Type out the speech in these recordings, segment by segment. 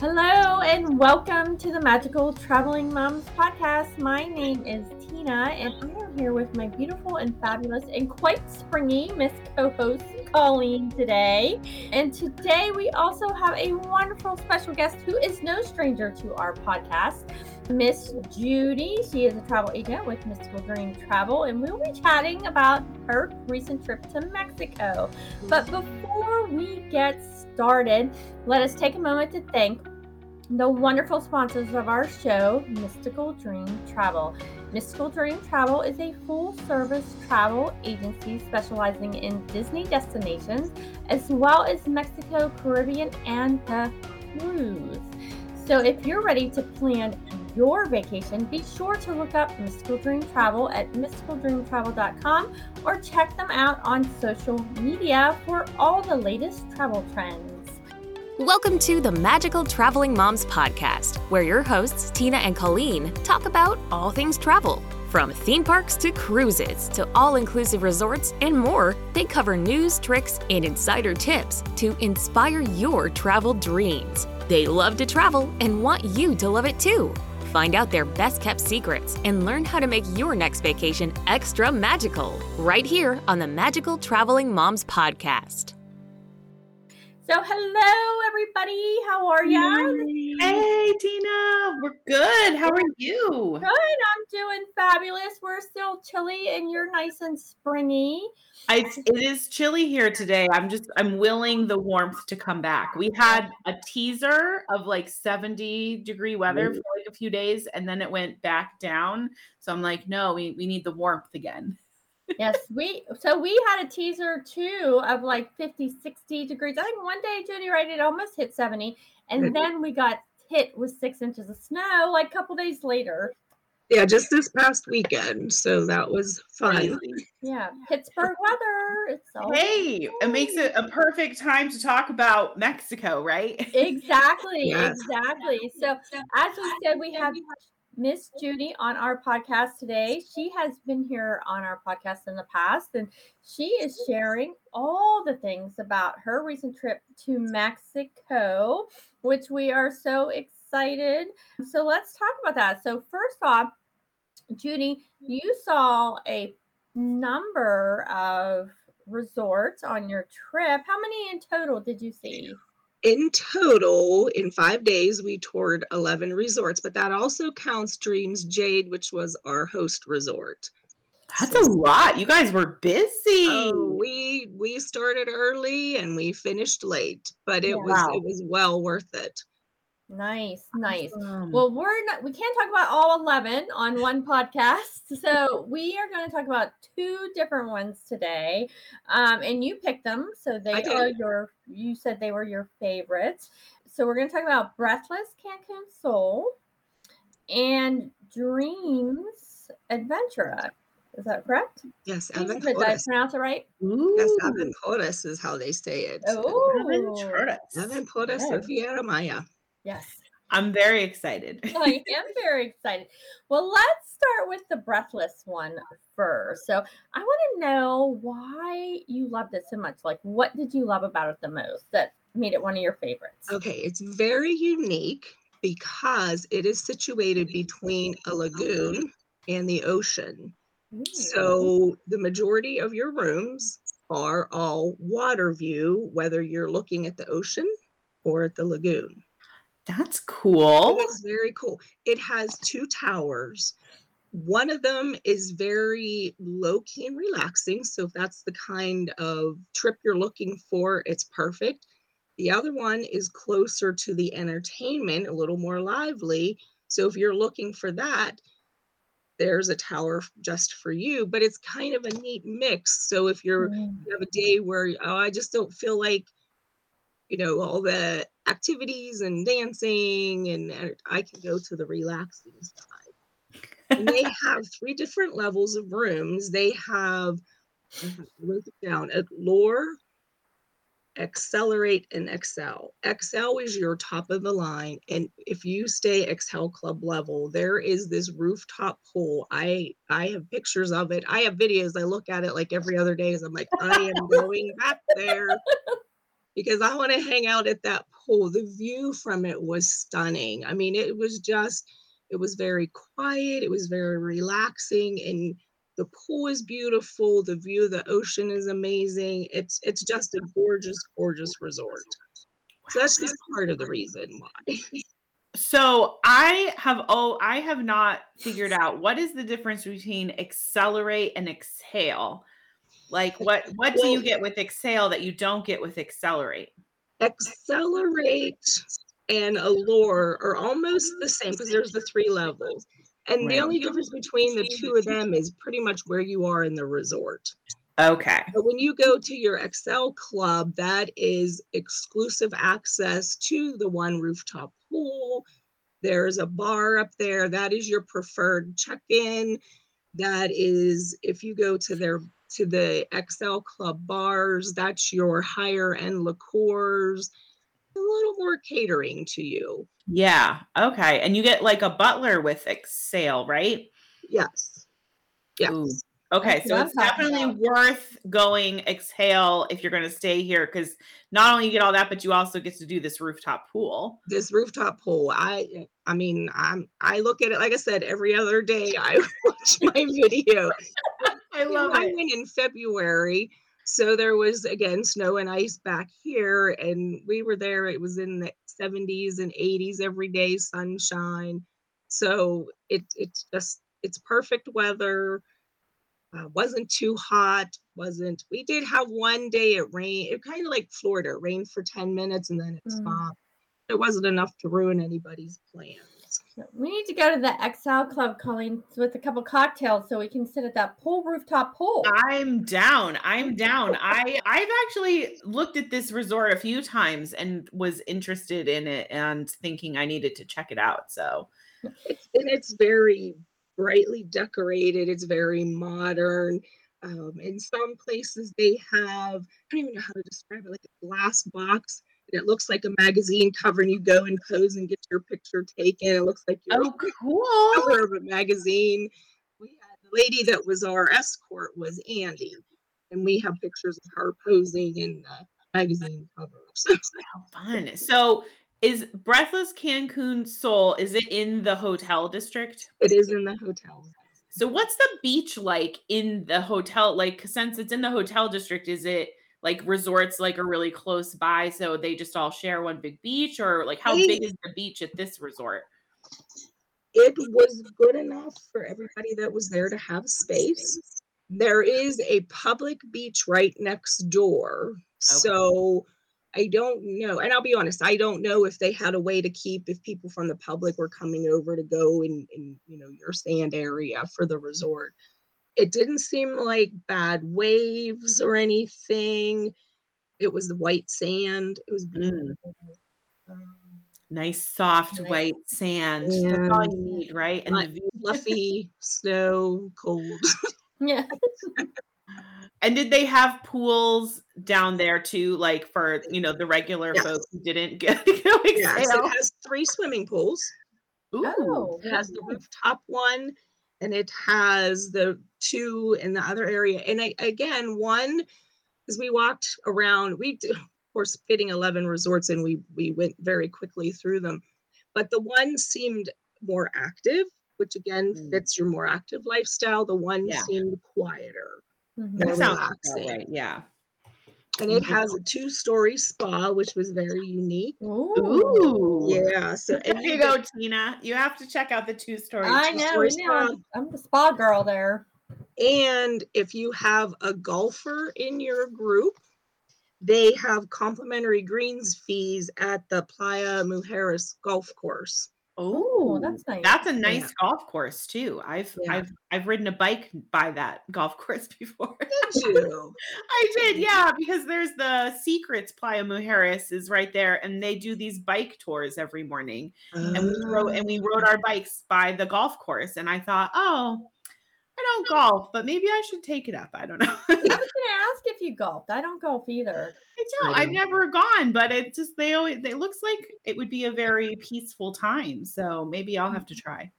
Hello and welcome to the Magical Traveling Moms podcast. My name is Tina and I am here with my beautiful and fabulous and quite springy Miss co-host Colleen today. And today we also have a wonderful special guest who is no stranger to our podcast. Miss Judy. She is a travel agent with Mystical Dream Travel, and we'll be chatting about her recent trip to Mexico. But before we get started, let us take a moment to thank the wonderful sponsors of our show, Mystical Dream Travel. Mystical Dream Travel is a full service travel agency specializing in Disney destinations as well as Mexico, Caribbean, and the cruise. So if you're ready to plan your vacation, be sure to look up Mystical Dream Travel at mysticaldreamtravel.com or check them out on social media for all the latest travel trends. Welcome to the Magical Traveling Moms podcast, where your hosts, Tina and Colleen, talk about all things travel. From theme parks to cruises to all inclusive resorts and more, they cover news, tricks, and insider tips to inspire your travel dreams. They love to travel and want you to love it too. Find out their best kept secrets and learn how to make your next vacation extra magical right here on the Magical Traveling Moms podcast. So, hello, everybody. How are you? Hey, Tina. We're good. How are you? Good. I'm doing fabulous. We're still chilly, and you're nice and springy. I, it is chilly here today. I'm just, I'm willing the warmth to come back. We had a teaser of like 70 degree weather for like a few days, and then it went back down. So I'm like, no, we, we need the warmth again yes, we so we had a teaser too of like 50, 60 degrees. I think one day, Judy, right, it almost hit 70. And mm-hmm. then we got hit with six inches of snow like a couple days later. Yeah, just this past weekend. So that was fun. Yeah, Pittsburgh weather. It's all hey, it makes it a perfect time to talk about Mexico, right? Exactly, yes. exactly. So as we said, we have Miss Judy on our podcast today. She has been here on our podcast in the past, and she is sharing all the things about her recent trip to Mexico, which we are so excited. So let's talk about that. So, first off, Judy, you saw a number of resorts on your trip. How many in total did you see? In total, in five days, we toured 11 resorts, but that also counts Dreams Jade, which was our host resort. That's so, a lot. You guys were busy. Oh, we we started early and we finished late, but it was it was well worth it. Nice, nice. Awesome. Well, we're not we can't talk about all 11 on one podcast. So, we are going to talk about two different ones today. Um, and you picked them, so they are your you said they were your favorites. So, we're going to talk about Breathless Cancun Soul and Dreams Adventura. Is that correct? Yes, Did I pronounce it right? Ooh. Yes, Aventuras is how they say it. Oh, Aventuras. Aventuras yes. Riviera Maya. Yes. I'm very excited. I am very excited. Well, let's start with the breathless one first. So, I want to know why you loved it so much. Like, what did you love about it the most that made it one of your favorites? Okay, it's very unique because it is situated between a lagoon and the ocean. Ooh. So, the majority of your rooms are all water view, whether you're looking at the ocean or at the lagoon. That's cool. It's very cool. It has two towers. One of them is very low key and relaxing. So, if that's the kind of trip you're looking for, it's perfect. The other one is closer to the entertainment, a little more lively. So, if you're looking for that, there's a tower just for you, but it's kind of a neat mix. So, if you're mm. you have a day where oh, I just don't feel like you know, all the activities and dancing, and, and I can go to the relaxing side. and they have three different levels of rooms. They have, wrote it down, Lore, Accelerate, and Excel. Excel is your top of the line. And if you stay Excel Club level, there is this rooftop pool. I I have pictures of it. I have videos. I look at it like every other day as I'm like, I am going back there because I want to hang out at that pool. The view from it was stunning. I mean, it was just, it was very quiet, it was very relaxing, and the pool is beautiful. The view of the ocean is amazing. It's it's just a gorgeous, gorgeous resort. So that's just part of the reason why. So I have oh I have not figured out what is the difference between accelerate and exhale. Like what what do you get with exhale that you don't get with accelerate? Accelerate and allure are almost the same because there's the three levels. And Right. the only difference between the two of them is pretty much where you are in the resort. Okay. But when you go to your Excel club, that is exclusive access to the one rooftop pool. There's a bar up there. That is your preferred check-in. That is if you go to their to the Excel club bars, that's your higher end liqueurs, a little more catering to you. Yeah. Okay. And you get like a butler with Excel, right? Yes. Yes. Ooh. Okay, so it's definitely worth going exhale if you're going to stay here because not only you get all that, but you also get to do this rooftop pool. this rooftop pool i i mean i'm i look at it like i said every other day i watch my video I love i it. went in february so there was again snow and ice back here and we were there it was in the 70s and 80s every day sunshine so it it's just it's perfect weather uh, wasn't too hot wasn't we did have one day it rained it kind of like florida it rained for 10 minutes and then it Mm. stopped it wasn't enough to ruin anybody's plans We need to go to the XL Club, Colleen, with a couple cocktails so we can sit at that pool rooftop pool. I'm down. I'm down. I I've actually looked at this resort a few times and was interested in it and thinking I needed to check it out. So it's and it's very brightly decorated it's very modern um, in some places they have i don't even know how to describe it like a glass box and it looks like a magazine cover and you go and pose and get your picture taken it looks like you're oh cool. cover of a magazine we had the lady that was our escort was andy and we have pictures of her posing in the magazine cover so How fun. So is Breathless Cancun Soul is it in the hotel district? it is in the hotel So what's the beach like in the hotel? Like since it's in the hotel district, is it like resorts like are really close by so they just all share one big beach or like how big is the beach at this resort? it was good enough for everybody that was there to have space. There is a public beach right next door. So I don't know. And I'll be honest, I don't know if they had a way to keep if people from the public were coming over to go in, in you know, your sand area for the resort. It didn't seem like bad waves or anything. It was the white sand. It was beautiful. Um, Nice soft Nice. white sand. That's all you need, right? And the fluffy snow, cold. Yeah. And did they have pools down there too, like for you know the regular Yes. folks who didn't get to go Yes, exhale? it has three swimming pools. Ooh. Oh, It has the rooftop one and it has the two in the other area. And I, again, one, as we walked around, we, d- of course, fitting 11 resorts and we, we went very quickly through them. But the one seemed more active, which again Mm. fits your more active lifestyle. The one Yeah. seemed quieter. Mhm. That more sounds about relaxing. right. Yeah. And it has a two story spa, which was very unique. Ooh. Ooh. Yeah. So, There you you go, Tina. You have to check out the two story. I know. two-story we know, I'm, spa. I'm the spa girl there. And if you have a golfer in your group, they have complimentary greens fees at the Playa Mujeres golf course. Oh, that's nice. That's a nice golf course too. I've Yeah. I've I've ridden a bike by that golf course before. Did you? I did, yeah, because there's the Secrets Playa Mujeres is right there, and they do these bike tours every morning. And we rode oh. and we rode our bikes by the golf course, and I thought, oh, I don't golf, but maybe I should take it up. I don't know. I was gonna ask if you golfed. I don't golf either. I don't. I I've never gone, but it just they always it looks like it would be a very peaceful time. So maybe I'll have to mm-hmm. try.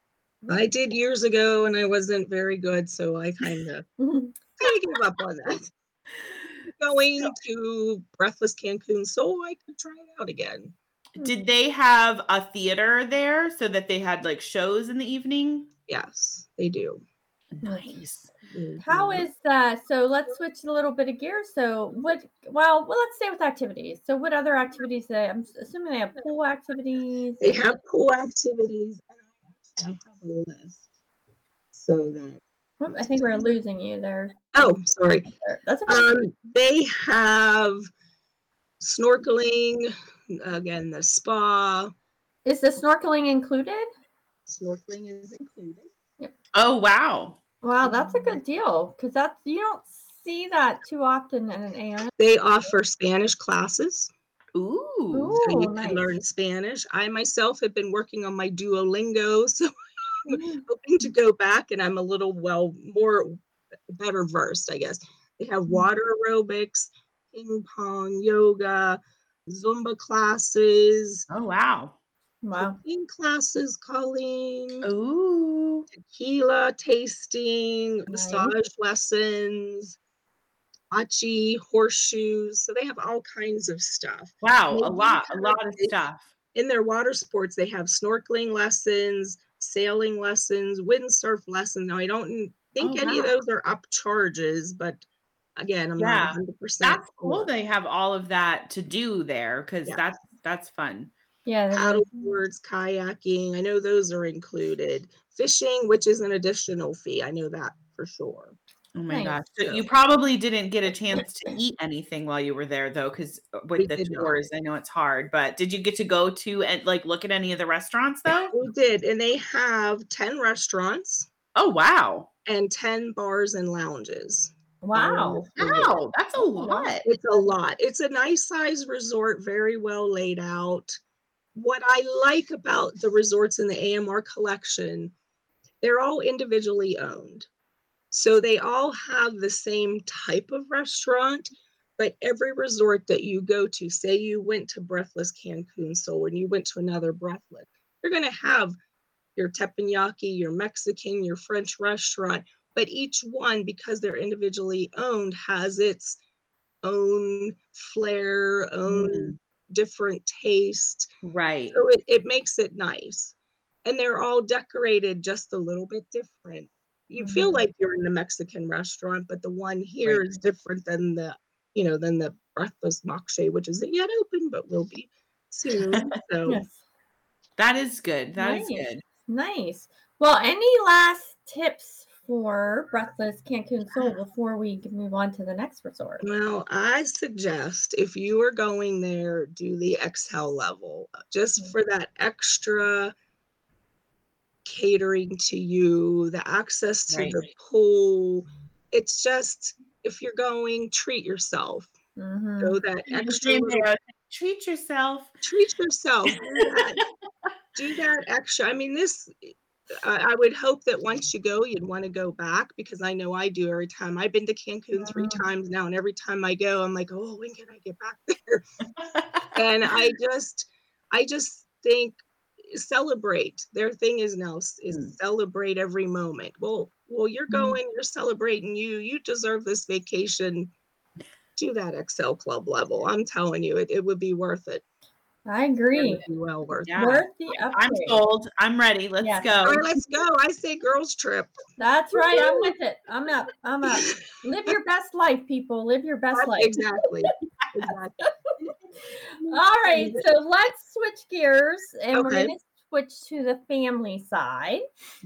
I did years ago and I wasn't very good, so I kind of kind of gave up on that. going So- to Breathless Cancun, so I could try it out again. Did they have a theater there so that they had like shows in the evening? Yes, they do. Nice. How is that? So let's switch a little bit of gear. So what? Well, well, let's stay with activities. So what other activities? They, I'm assuming they have pool activities. They have pool activities. I have a list so that. I think we're losing you there. Oh, sorry. That's okay. Um, they have snorkeling. Again, the spa is the snorkeling included? snorkeling is included. Oh wow. Wow, that's a good deal because that's you don't see that too often in an AM. They offer Spanish classes. Ooh. Ooh, so you nice. can learn Spanish. I myself have been working on my Duolingo, so I'm Mm, hoping to go back and I'm a little well more better versed, I guess. They have water aerobics, ping pong, yoga, Zumba classes, Oh wow. Wow. cooking classes, Colleen, Ooh. tequila tasting, Nice. massage lessons, achi, horseshoes. So they have all kinds of stuff. Wow, a lot, a lot of stuff. in their water sports, they have snorkeling lessons, sailing lessons, windsurf lessons. Now, I don't think Oh, any of those are up charges, but again, I'm Yeah, not 100%. That's cool. They have all of that to do there because Yeah. that's that's fun. Yeah. that Paddle is- boards, kayaking, I know those are included. Fishing, which is an additional fee. I know that for sure. Oh my Nice. gosh. So So- you probably didn't get a chance to eat anything while you were there though, because uh, with We the did not. tours, I know it's hard. But did you get to go to and like look at any of the restaurants though? We did, and they have 10 restaurants Oh wow. and 10 bars and lounges. Wow. Wow, that's a lot. It's a lot. It's a nice size resort, very well laid out. What I like about the resorts in the AMR collection, they're all individually owned. So they all have the same type of restaurant, but every resort that you go to, say you went to Breathless Cancun, so when you went to another Breathless, you're going to have your teppanyaki, your Mexican, your French restaurant, but each one, because they're individually owned, has its own flair, own Mm. Different taste. Right. So it, it makes it nice. And they're all decorated just a little bit different. You feel Mhm. like you're in a Mexican restaurant, but the one here is different than the, you know, than the Breathless Moxché, which isn't yet open, but will be soon. So Yes. That is good. That is Nice. good. Nice. Well, any last tips for Breathless Cancun Soul before we move on to the next resort? Well, I suggest if you are going there, do the Excel level just Mm. for that extra catering to you, the access to Right. the pool. It's just if you're going, treat yourself. Mhm. Go that extra little Treat yourself. treat yourself. Do that, do that extra. I mean, this, I I would hope that once you go, you'd want to go back because I know I do every time. I've been to Cancun three Mhm. times now, and every time I go, I'm like, oh, when can I get back there? And I just, I just think celebrate. Their thing is now is Mm. celebrate every moment. Well, well, you're Mm. going, you're celebrating you. You deserve this vacation. Do that Excel club level. I'm telling you, it, it would be worth it. I agree. well worth it. Yeah. Worth the I'm upgrade. sold. I'm ready. Let's Yes. go. All right, let's go. I say girls trip. That's right. I'm with it. I'm up. I'm up. Live your best life, people. Live your best life. Exactly. exactly. All right, so let's switch gears and we're Okay. going to switch to the family side.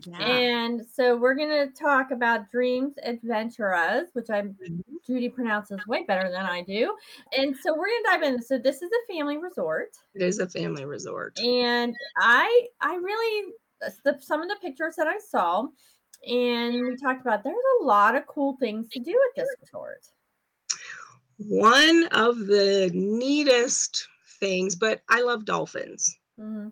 Yeah. And so we're going to talk about Dreams Adventuras, which I'm Mhm. Judy pronounces way better than I do. And so we're going to dive in. So this is a family resort, It is a family resort. and I I really the, some of the pictures that I saw, and we talked about there's a lot of cool things to do at this resort. One of the neatest things, but I love dolphins. Mhm.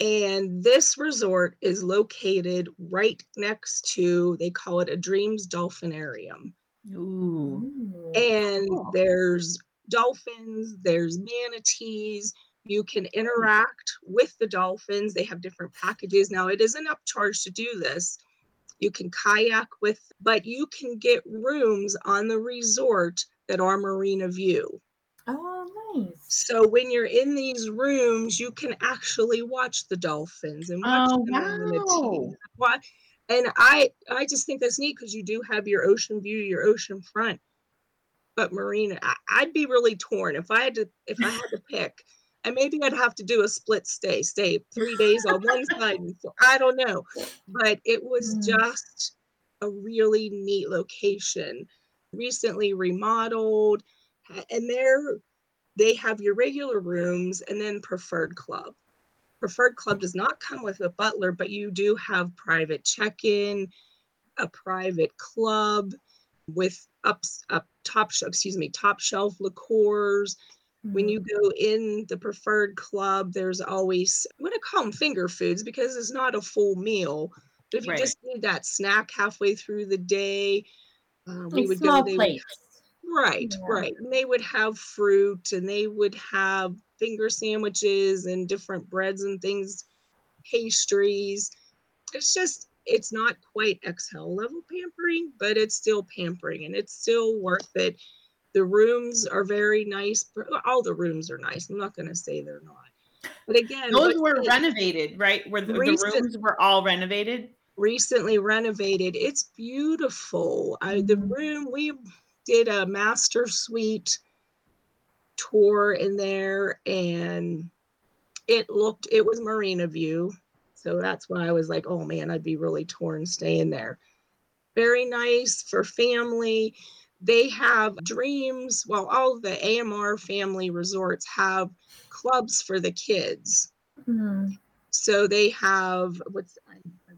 And this resort is located right next to, they call it a Dreams Dolphinarium. Ooh. Ooh. And Cool. there's dolphins, there's manatees. You can interact with the dolphins. They have different packages. Now, it is an upcharge to do this. You can kayak with, but you can get rooms on the resort that are Marina View. Oh, nice. So when you're in these rooms, you can actually watch the dolphins and watch Oh, them on the wow. And I I just think that's neat because you do have your ocean view, your ocean front. But Marina, I, I'd be really torn if I had to if I had to pick. And maybe I'd have to do a split stay, stay three days on one side. I don't know, but it was Mm. just a really neat location, recently remodeled, and they're they have your regular rooms and then preferred club. Preferred club does not come with a butler, but you do have private check-in, a private club with ups up top excuse me top shelf liqueurs when Mm. you go in the preferred club there's always i'm going to call them finger foods because it's not a full meal but if you Right. just need that snack halfway through the day uh, we like would small go plates. Right Yeah. right and they would have fruit and they would have finger sandwiches and different breads and things pastries it's just it's not quite exhale level pampering but it's still pampering and it's still worth it the rooms are very nice but all the rooms are nice i'm not going to say they're not but again Those were they renovated, right? Where the, the Recent- rooms were all renovated. recently renovated it's beautiful I, the Mhm. room we did a master suite tour in there and it looked it was marina view. So that's why i was like oh man i'd be really torn staying there. Very nice for family. They have dreams. Well all the amr family resorts have clubs for the kids. Mm. so they have what's I- I-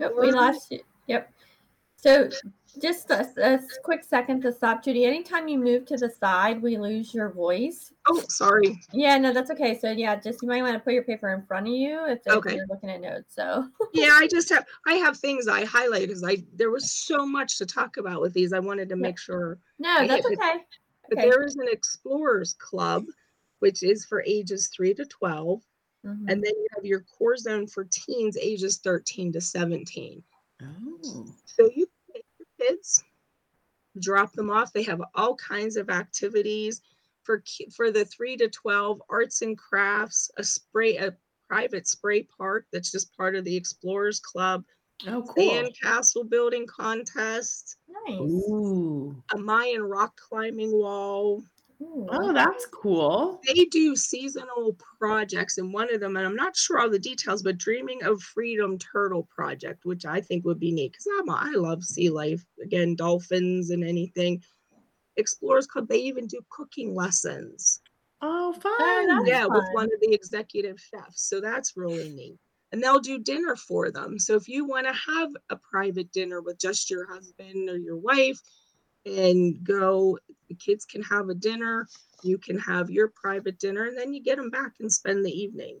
Yep, we lost you. Yep. So just a, a quick second to stop, Judy. Anytime you move to the side, we lose your voice. Oh, sorry. Yeah, no, that's okay. So yeah, just you might want to put your paper in front of you if, if Okay. you're looking at notes. So Yeah, I just have I have things I highlighted because I there was so much to talk about with these. I wanted to make sure. no, I that's hit okay. But Okay. there is an explorers club, which is for ages three to twelve, Mhm. and then you have your core zone for teens ages thirteen to seventeen. Oh. So you can take your kids, drop them off. They have all kinds of activities for for the three to twelve, arts and crafts, a spray a private spray park that's just part of the Explorers Club, Oh, cool. sand castle building contest, Nice. Ooh. a Mayan rock climbing wall. Ooh. Oh, that's cool. They do seasonal projects, and one of them, and I'm not sure all the details, but Dreaming of Freedom Turtle Project, which I think would be neat because I'm a- I love sea life again, dolphins and anything. Explorers Club, they even do cooking lessons. Oh, oh fun. that's yeah, with one of the executive chefs. So that's really neat. And they'll do dinner for them. So if you want to have a private dinner with just your husband or your wife and go, the kids can have a dinner, you can have your private dinner, and then you get them back and spend the evening.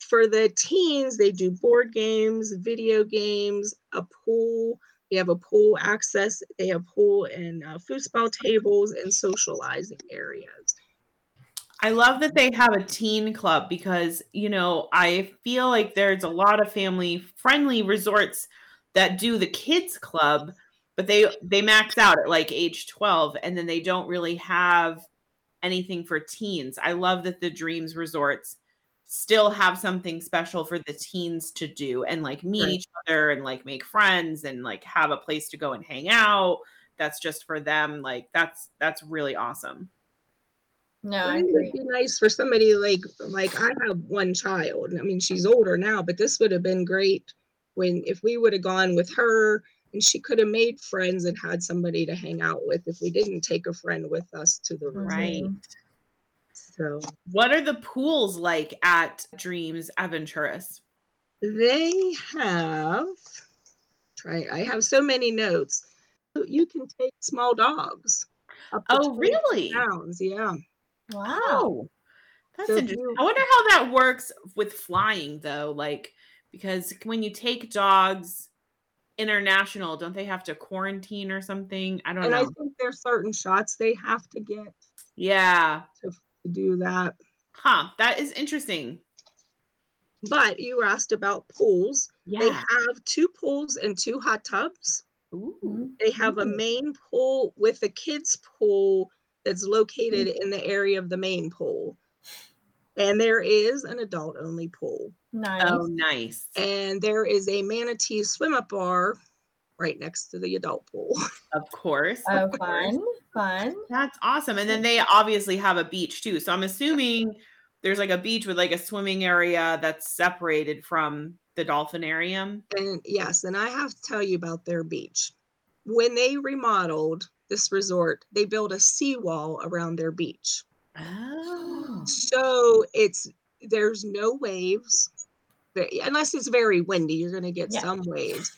For the teens, they do board games, video games, a pool. They have a pool access. They have pool and uh, foosball tables and socializing areas. I love that they have a teen club because, you know, I feel like there's a lot of family friendly resorts that do the kids club, but they they max out at like age 12 and then they don't really have anything for teens. I love that the Dreams resorts still have something special for the teens to do and like meet Right. each other and like make friends and like have a place to go and hang out. That's just for them. Like that's that's really awesome. No, I I agree. it'd be nice for somebody like like I have one child. I mean, she's older now, but this would have been great when if we would have gone with her and she could have made friends and had somebody to hang out with if we didn't take a friend with us to the. Right. Mhm. So What are the pools like at Dreams Aventuras? they have try I have so many notes. You can take small dogs. Oh, really? Pounds, yeah. Wow. Oh, that's So interesting. you- I wonder how that works with flying, though. Like, because when you take dogs international, don't they have to quarantine or something? I don't know. And I think there's certain shots they have to get yeah. to do that. Huh. That is interesting. But you were asked about pools. Yeah. They have two pools and two hot tubs. Ooh. They have a main pool with a kids pool that's located mm. in the area of the main pool. And there is an adult only pool. Nice. Oh, nice. And there is a manatee swim up bar right next to the adult pool. Of course. Oh, of course. fun, fun. That's awesome. And then they obviously have a beach too. So I'm assuming there's like a beach with like a swimming area that's separated from the dolphinarium. And yes, and I have to tell you about their beach. When they remodeled this resort, they built a seawall around their beach. Oh. Mm. So it's there's no waves. There- Unless it's very windy, you're gonna get Yeah. some waves.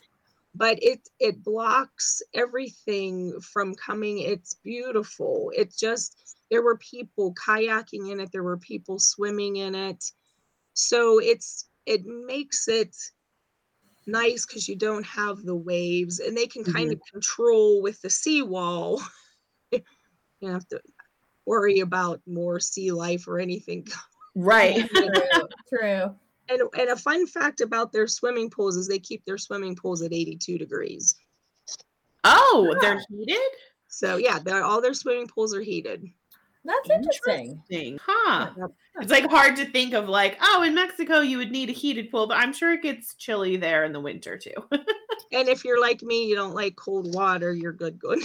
But it it blocks everything from coming. It's beautiful. It just there were people kayaking in it, there were people swimming in it. So it's it makes it nice because you don't have the waves and they can kind mm-hmm. of control with the seawall. you have to worry about more sea life or anything Right. True. True. And, and a fun fact about their swimming pools is they keep their swimming pools at 82 degrees. Oh, they're heated? So yeah, all their swimming pools are heated. That's interesting. Interesting. Huh. It's like hard to think of like, oh, in Mexico you would need a heated pool, but I'm sure it gets chilly there in the winter too. And if you're like me, you don't like cold water, you're good going.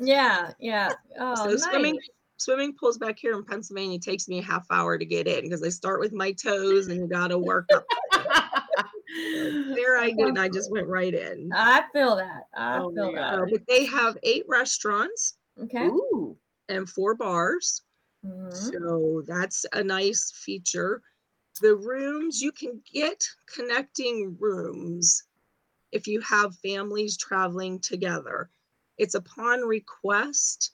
Yeah, yeah. Oh, so nice. swimming swimming pools back here in Pennsylvania takes me a half hour to get in because I start with my toes and you gotta work up. There I go, and I just went right in. I feel that. I Oh feel my that. Uh, but they have eight restaurants Okay. Ooh. and four bars. Mhm. So that's a nice feature. The rooms, you can get connecting rooms if you have families traveling together. It's upon request,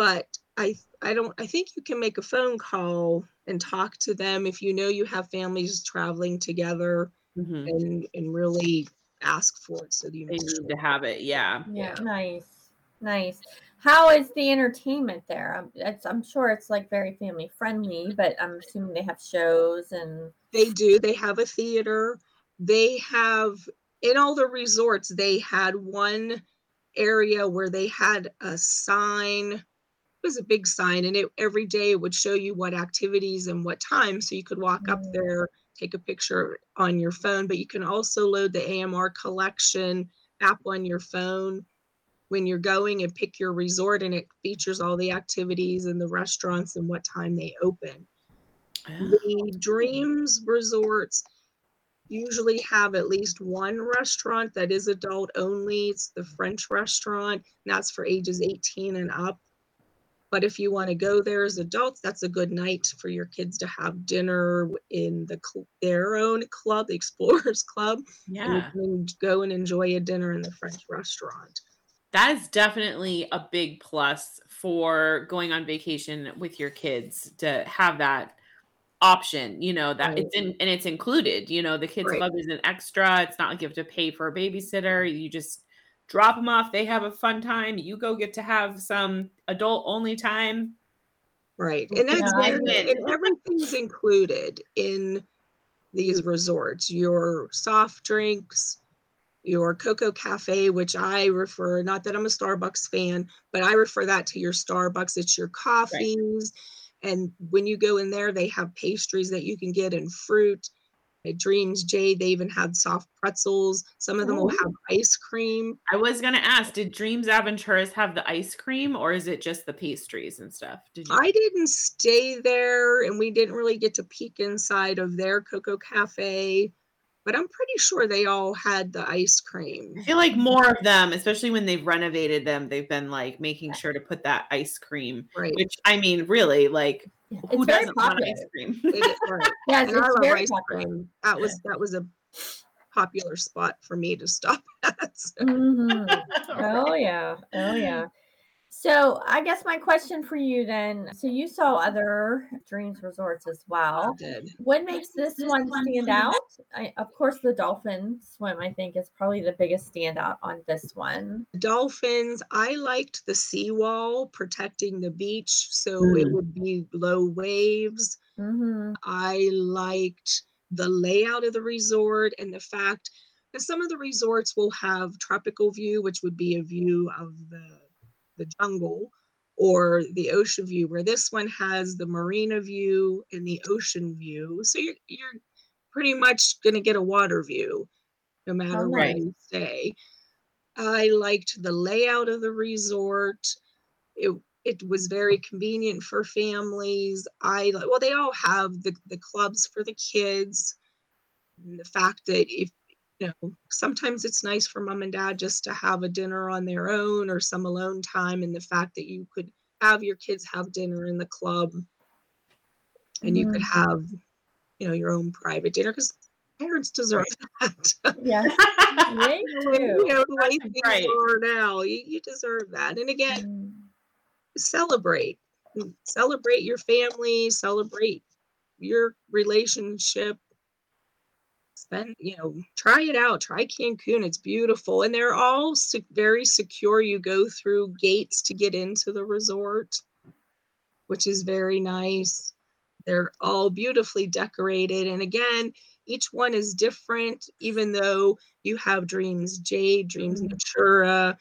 but I I don't I think you can make a phone call and talk to them if you know you have families traveling together Mhm. and and really ask for it so you They need sure. to have it. Yeah. Yeah, nice, nice. How is the entertainment there? I'm, it's, I'm sure it's like very family friendly, but I'm assuming they have shows and They do. They have a theater. They have in all the resorts. They had one area where they had a sign. It was a big sign, and it every day it would show you what activities and what time, so you could walk up there, take a picture on your phone. But you can also load the AMR collection app on your phone when you're going and pick your resort, and it features all the activities and the restaurants and what time they open. The dreams resorts usually have at least one restaurant that is adult only. It's the french restaurant and that's for ages 18 and up but if you want to go there as adults that's a good night for your kids to have dinner in the cl- their own club the explorers club and you Yeah. can go and enjoy a dinner in the french restaurant That is definitely a big plus for going on vacation with your kids to have that option, you know, that Right. it's in and it's included, you know, the kids Right. club is an extra. It's not like you have to pay for a babysitter. You just drop them off, they have a fun time. You go get to have some adult only time. Right. And that's Yeah, and, and everything's included in these resorts. Your soft drinks, your Cocoa Cafe, which I refer, not that I'm a Starbucks fan, but I refer that to your Starbucks. It's your coffees. And when you go in there, they have pastries that you can get and fruit. Dreams Jade they even had soft pretzels. Some of them will have ice cream. I was gonna ask, did Dreams Aventuras have the ice cream or is it just the pastries and stuff? Did you I didn't stay there and we didn't really get to peek inside of their Cocoa Cafe, but I'm pretty sure they all had the ice cream. I feel like more of them, especially when they've renovated them, they've been like making sure to put that ice cream. Right. Which I mean, really, like who it's doesn't want ice cream? It is- right. Yes, And I it's love very ice popular. cream. That was that was a popular spot for me to stop at. so Mhm. Oh yeah. Oh yeah. So I guess my question for you then, so you saw other dreams resorts as I well. did. What makes this one stand out? I, of course, the dolphin swim, I think, is probably the biggest standout on this one. Dolphins, I liked the seawall protecting the beach so it Mm. would be low waves. hmm I liked the layout of the resort and the fact that some of the resorts will have tropical view, which would be a view of the the jungle or the ocean view, where this one has the marina view and the ocean view. So you're you're pretty much gonna get a water view no matter where nice. you stay. I liked the layout of the resort. It it was very convenient for families. I well, they all have the the clubs for the kids. And the fact that if you know, sometimes it's nice for mom and dad just to have a dinner on their own or some alone time, and the fact that you could have your kids have dinner in the club, and you could have, you know, your own private dinner because parents deserve that. Yes. They you know, the way things right. are now, you, you deserve that. And again, Mm. celebrate celebrate your family celebrate your relationship spend you know try it out try cancun it's beautiful and they're all se- very secure you go through gates to get into the resort which is very nice they're all beautifully decorated and again each one is different even though you have dreams jade dreams Mhm. natura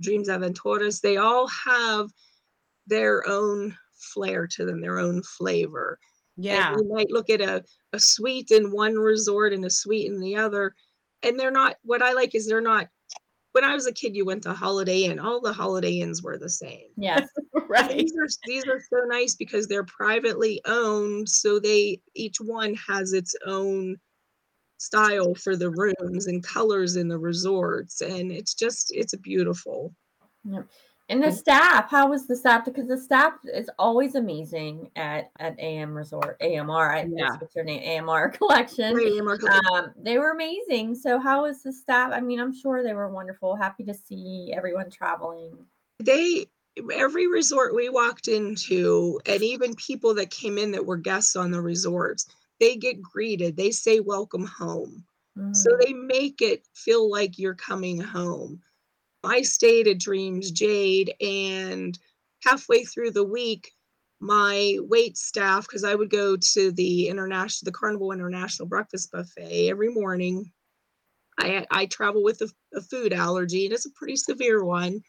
dreams aventuras they all have their own flair to them, their own flavor. And Yeah. you might look at a, a suite in one resort and a suite in the other. And they're not, what I like is they're not, when I was a kid, you went to Holiday Inn, all the Holiday Inns were the same. Yes. Right. These are these are so nice because they're privately owned, so they each one has its own style for the rooms and colors in the resorts, and it's just it's beautiful. And the staff, how was the staff? Because the staff is always amazing at at AM Resort, AMR. I Yeah. guess what's your name? AMR Collection. Right, Amber? Um, they were amazing. So how was the staff? I mean, I'm sure they were wonderful. Happy to see everyone traveling. they every resort we walked into and even people that came in that were guests on the resorts they get greeted they say welcome home so Mm. they make it feel like you're coming home i stayed at dreams jade and halfway through the week my wait staff because i would go to the international the carnival international breakfast buffet every morning. I i travel with a, a food allergy and it's a pretty severe one.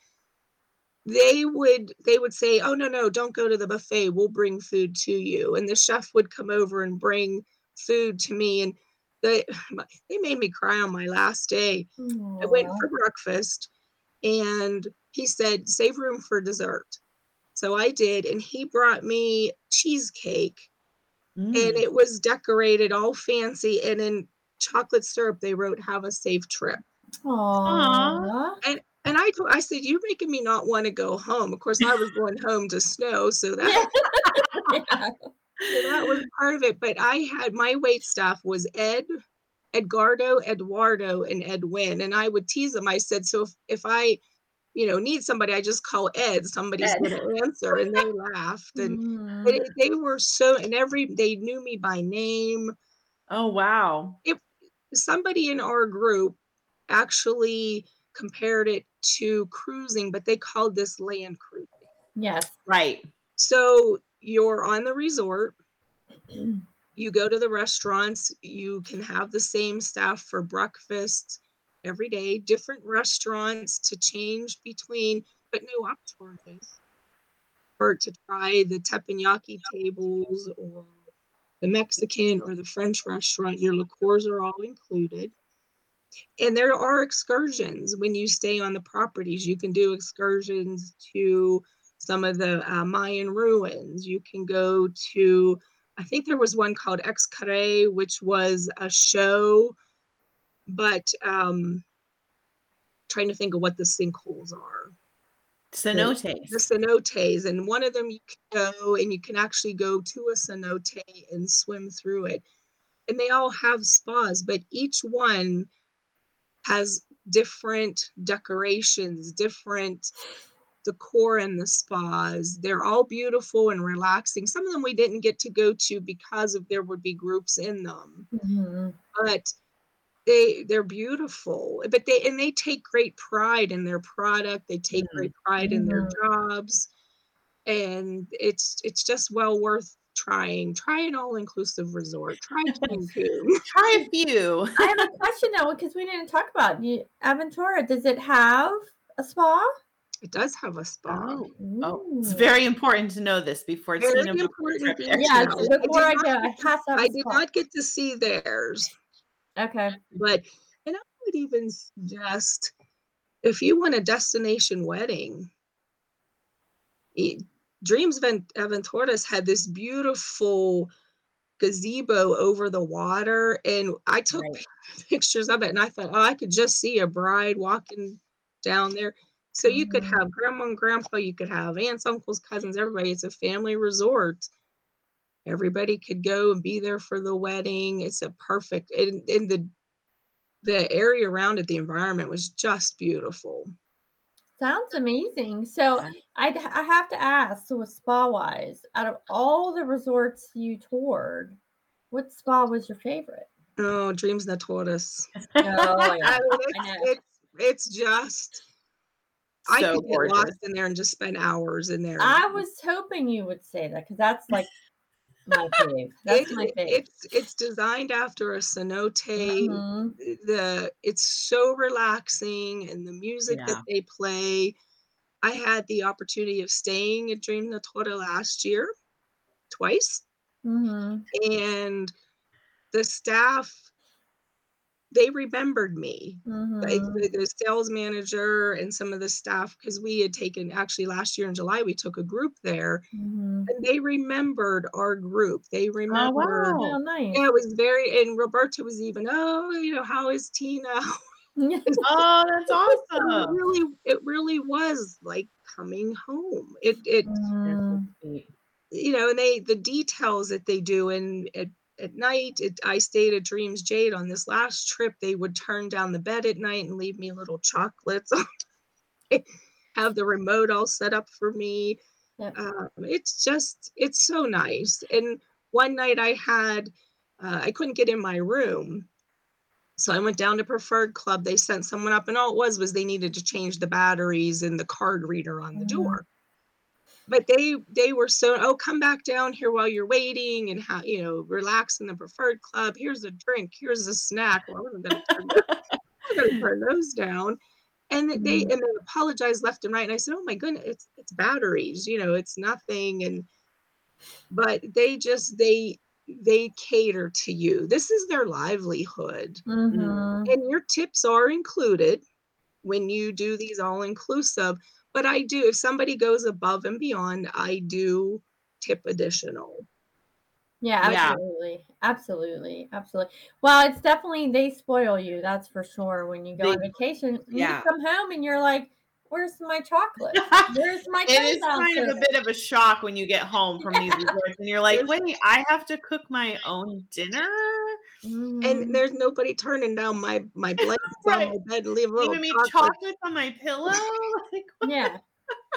They would they would say oh no no don't go to the buffet. We'll bring food to you. And the chef would come over and bring food to me and they they made me cry on my last day. I went for breakfast and he said save room for dessert so i did and he brought me cheesecake and Mm. it was decorated all fancy and in chocolate syrup they wrote have a safe trip Aw. and and I I said, "You're making me not want to go home." Of course, I was going home to snow, so that Yeah. so that was part of it. But I had my wait staff was Ed, Edgardo, Eduardo, and Edwin, and I would tease them. I said, "So if if I, you know, need somebody, I just call Ed. Somebody's Ed. going to answer." And they laughed, and Mm. they, they were so, and every they knew me by name. Oh wow. Somebody in our group actually compared it to cruising, but they called this land cruising. Yes. Right. So you're on the resort, you go to the restaurants, you can have the same staff for breakfast every day, different restaurants to change between, but no charges. Or to try the teppanyaki tables or the Mexican or the French restaurant, your liqueurs are all included. And there are excursions when you stay on the properties. You can do excursions to some of the uh, Mayan ruins. You can go to, I think there was one called Xcaret, which was a show, but um, trying to think of what the sinkholes are. Cenotes. The cenotes, and one of them you can go and you can actually go to a cenote and swim through it. And they all have spas, but each one has different decorations, different decor and the spas. They're all beautiful and relaxing. Some of them we didn't get to go to because of there would be groups in them, Mhm. but they they're beautiful. But they and they take great pride in their product. They take great pride in their jobs, and it's it's just well worth trying, try an all-inclusive resort. Try Cancun. Try a few. I have a question though, because we didn't talk about Aventura. Does it have a spa? It does have a spa. Oh, oh, it's very important to know this before Very Tina books important trip thing there. to Yeah, before I did not I get to- have to have a I did spa. not get to see theirs, Okay. but and I would even suggest if you want a destination wedding, Dreams Ven- Aventuras had this beautiful gazebo over the water, and I took Right. pictures of it, and I thought, oh, I could just see a bride walking down there. So you could have grandma and grandpa, you could have aunts, uncles, cousins, everybody. It's a family resort. Everybody could go and be there for the wedding. It's a perfect and, and the the area around it, the environment was just beautiful. Sounds amazing. So I I have to ask, so with spa wise, out of all the resorts you toured, what spa was your favorite? Oh, dreams that taught us. Oh, yeah. I mean, I it's, know. it's it's just I So could get gorgeous. lost in there and just spend hours in there. I was hoping you would say that because that's like my fave. That's It- my fave. It's it's designed after a cenote. Mhm. The it's so relaxing and the music Yeah. that they play. I had the opportunity of staying at Dream Natura last year, twice, Mhm. and the staff they remembered me. Like, Mhm. the, the sales manager and some of the staff, because we had taken actually last year in July, we took a group there Mhm. and they remembered our group. They remembered wow. Oh, nice. Yeah, it was very, and Roberta was even, oh, you know, how is Tina? Oh, that's it awesome. really, it really was like coming home. It, it, Mm. you know, and they, the details that they do, and at, at night, it, I stayed at Dreams Jade on this last trip. They would turn down the bed at night and leave me little chocolates. have the remote all set up for me. Yep. Um, it's just, it's so nice. And one night I had, uh, I couldn't get in my room. So I went down to Preferred Club. They sent someone up, and all it was was they needed to change the batteries and the card reader on the Mhm. door. But they they were so oh come back down here while you're waiting and how you know relax in the Preferred Club. Here's a drink. Here's a snack. Well, I'm gonna turn, I'm gonna turn those down. And they Mhm. and they apologized left and right. And I said, oh my goodness, it's it's batteries. You know, it's nothing. And but they just they they cater to you. This is their livelihood. Mhm. And your tips are included when you do these all inclusive. But I do, if somebody goes above and beyond, I do tip additional. Yeah, Yeah. absolutely. Absolutely. Absolutely. Well, it's definitely they spoil you, that's for sure. When you go on vacation, yeah. you come home and you're like, Where's my chocolate? Where's my It is sundown kind of a bit of a shock when you get home from these resorts and you're like, wait, I have to cook my own dinner? Mhm. And there's nobody turning down my my blankets Right. on my bed and leave a little Giving me chocolate. chocolates on my pillow? Like, yeah.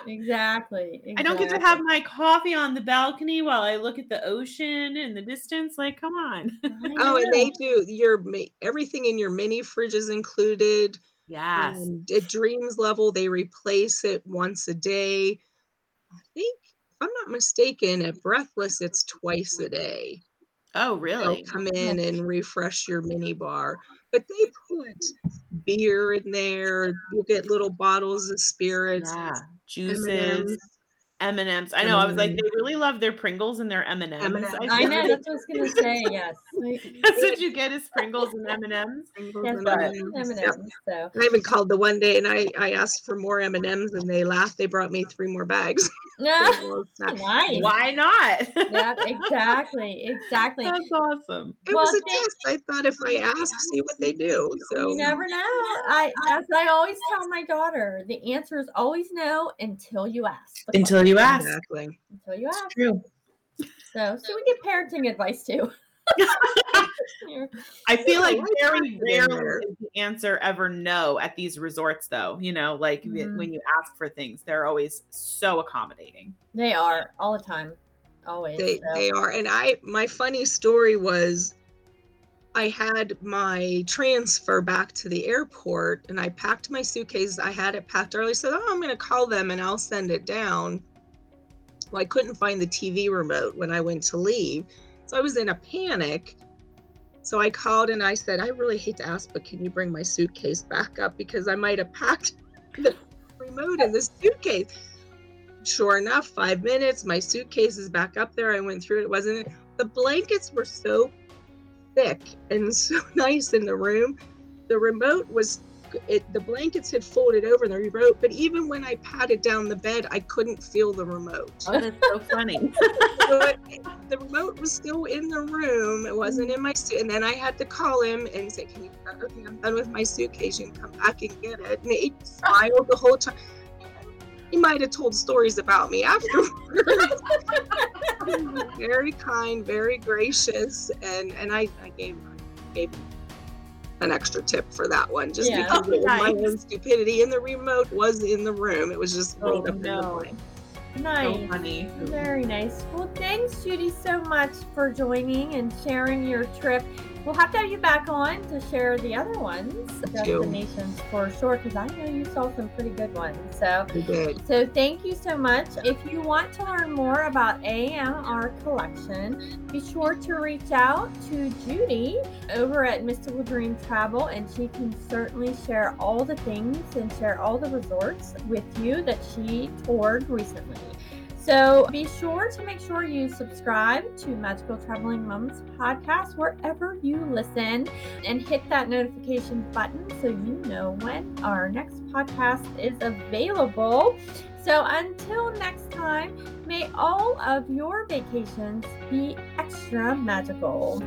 Exactly. I don't get to have my coffee on the balcony while I look at the ocean in the distance. Like, come on. Oh, and they do your everything in your mini fridge is included. Yes. Um, at Dreams level, they replace it once a day. I think, if I'm not mistaken, at Breathless, it's twice a day. Oh, They'll really? come in and refresh your mini bar. But they put beer in there. You get little bottles of spirits. Yeah. Juices, M&Ms. M and M's. I know. I was like, mm-hmm. they really love their Pringles and their M and M's. I know, that's what I was gonna say, yes. That's what you get is Pringles and M and M's. Pringles and M&Ms. So I even called the one day and I, I asked for more M and M's and they laughed. They brought me three more bags. yeah, Well, it's. Why not? Yeah, exactly, exactly. That's awesome. It Well, was a thank- test. I thought if I ask, see what they do. So You never know. I as I always tell my daughter, the answer is always no until you ask. the Until you ask. exactly. until you ask. True. So so we get parenting advice too. I feel like very talked it in there. rarely is the answer ever no at these resorts, though. You know, like w- Mhm. when you ask for things, they're always so accommodating. they are all the time, always. They so. they are. And I my funny story was I had my transfer back to the airport and I packed my suitcase. I had it packed early. Said, Oh, I'm gonna call them and I'll send it down. Well, I couldn't find the TV remote when I went to leave. So I was in a panic. So I called and I said, I really hate to ask, but can you bring my suitcase back up? Because I might have packed the remote in the suitcase. Sure enough, five minutes, my suitcase is back up there. I went through it. It wasn't, the blankets were so thick and so nice in the room. The remote was it the blankets had folded over the remote, but even when I patted down the bed, I couldn't feel the remote. Oh, that's so funny. but the remote was still in the room. It wasn't in my suit. And then I had to call him and say, Can you okay, I'm done with my suitcase. You can come back and get it. And he smiled the whole time. He might have told stories about me afterwards. very kind, very gracious, and and I, I gave I gave an extra tip for that one just Yeah. because Oh, it was my own stupidity and the remote was in the room. It was just Oh, rolled up in the no. blanket. so Nice. funny. Very nice. Well, thanks, Judy, so much for joining and sharing your trip. We'll have to have you back on to share the other ones, you. destinations for sure, because I know you saw some pretty good ones. So, so thank you so much. If you want to learn more about AMR Collection, be sure to reach out to Judy over at Mystical Dream Travel, and she can certainly share all the things and share all the resorts with you that she toured recently. So be sure to make sure you subscribe to Magical Traveling Mums podcast wherever you listen and hit that notification button so you know when our next podcast is available. So until next time, may all of your vacations be extra magical.